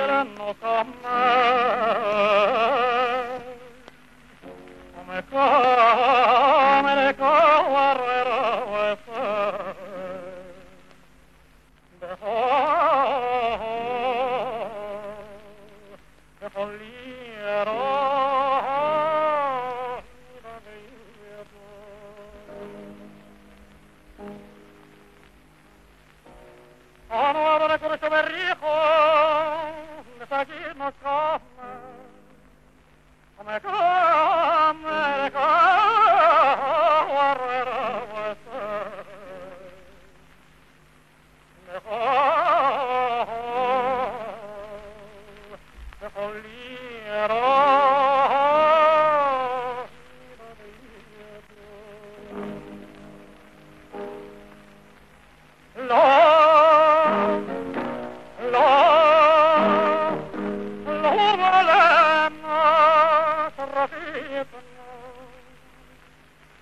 quiera no cambiar. Come come le come,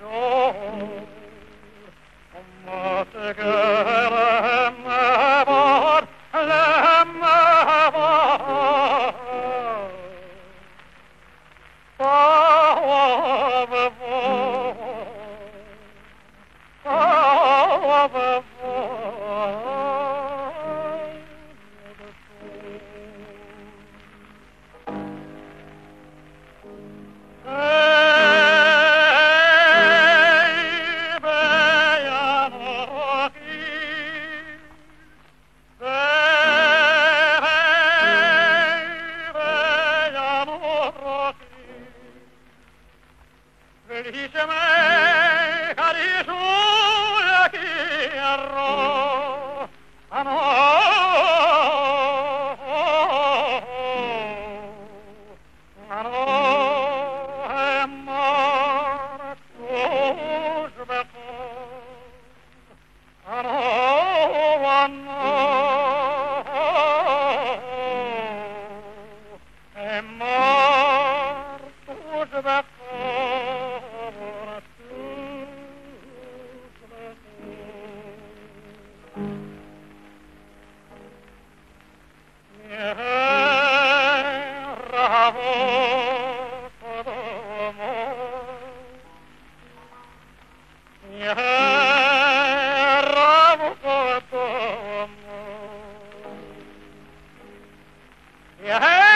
soul, om Oh! Le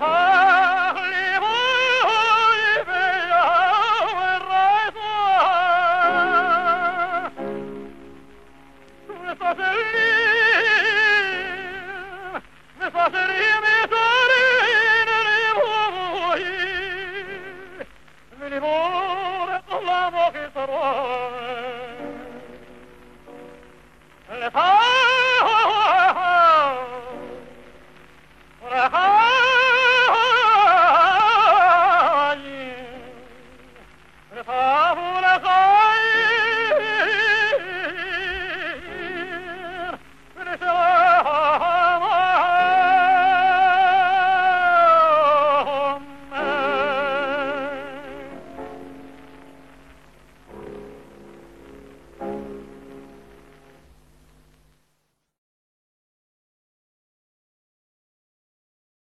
fa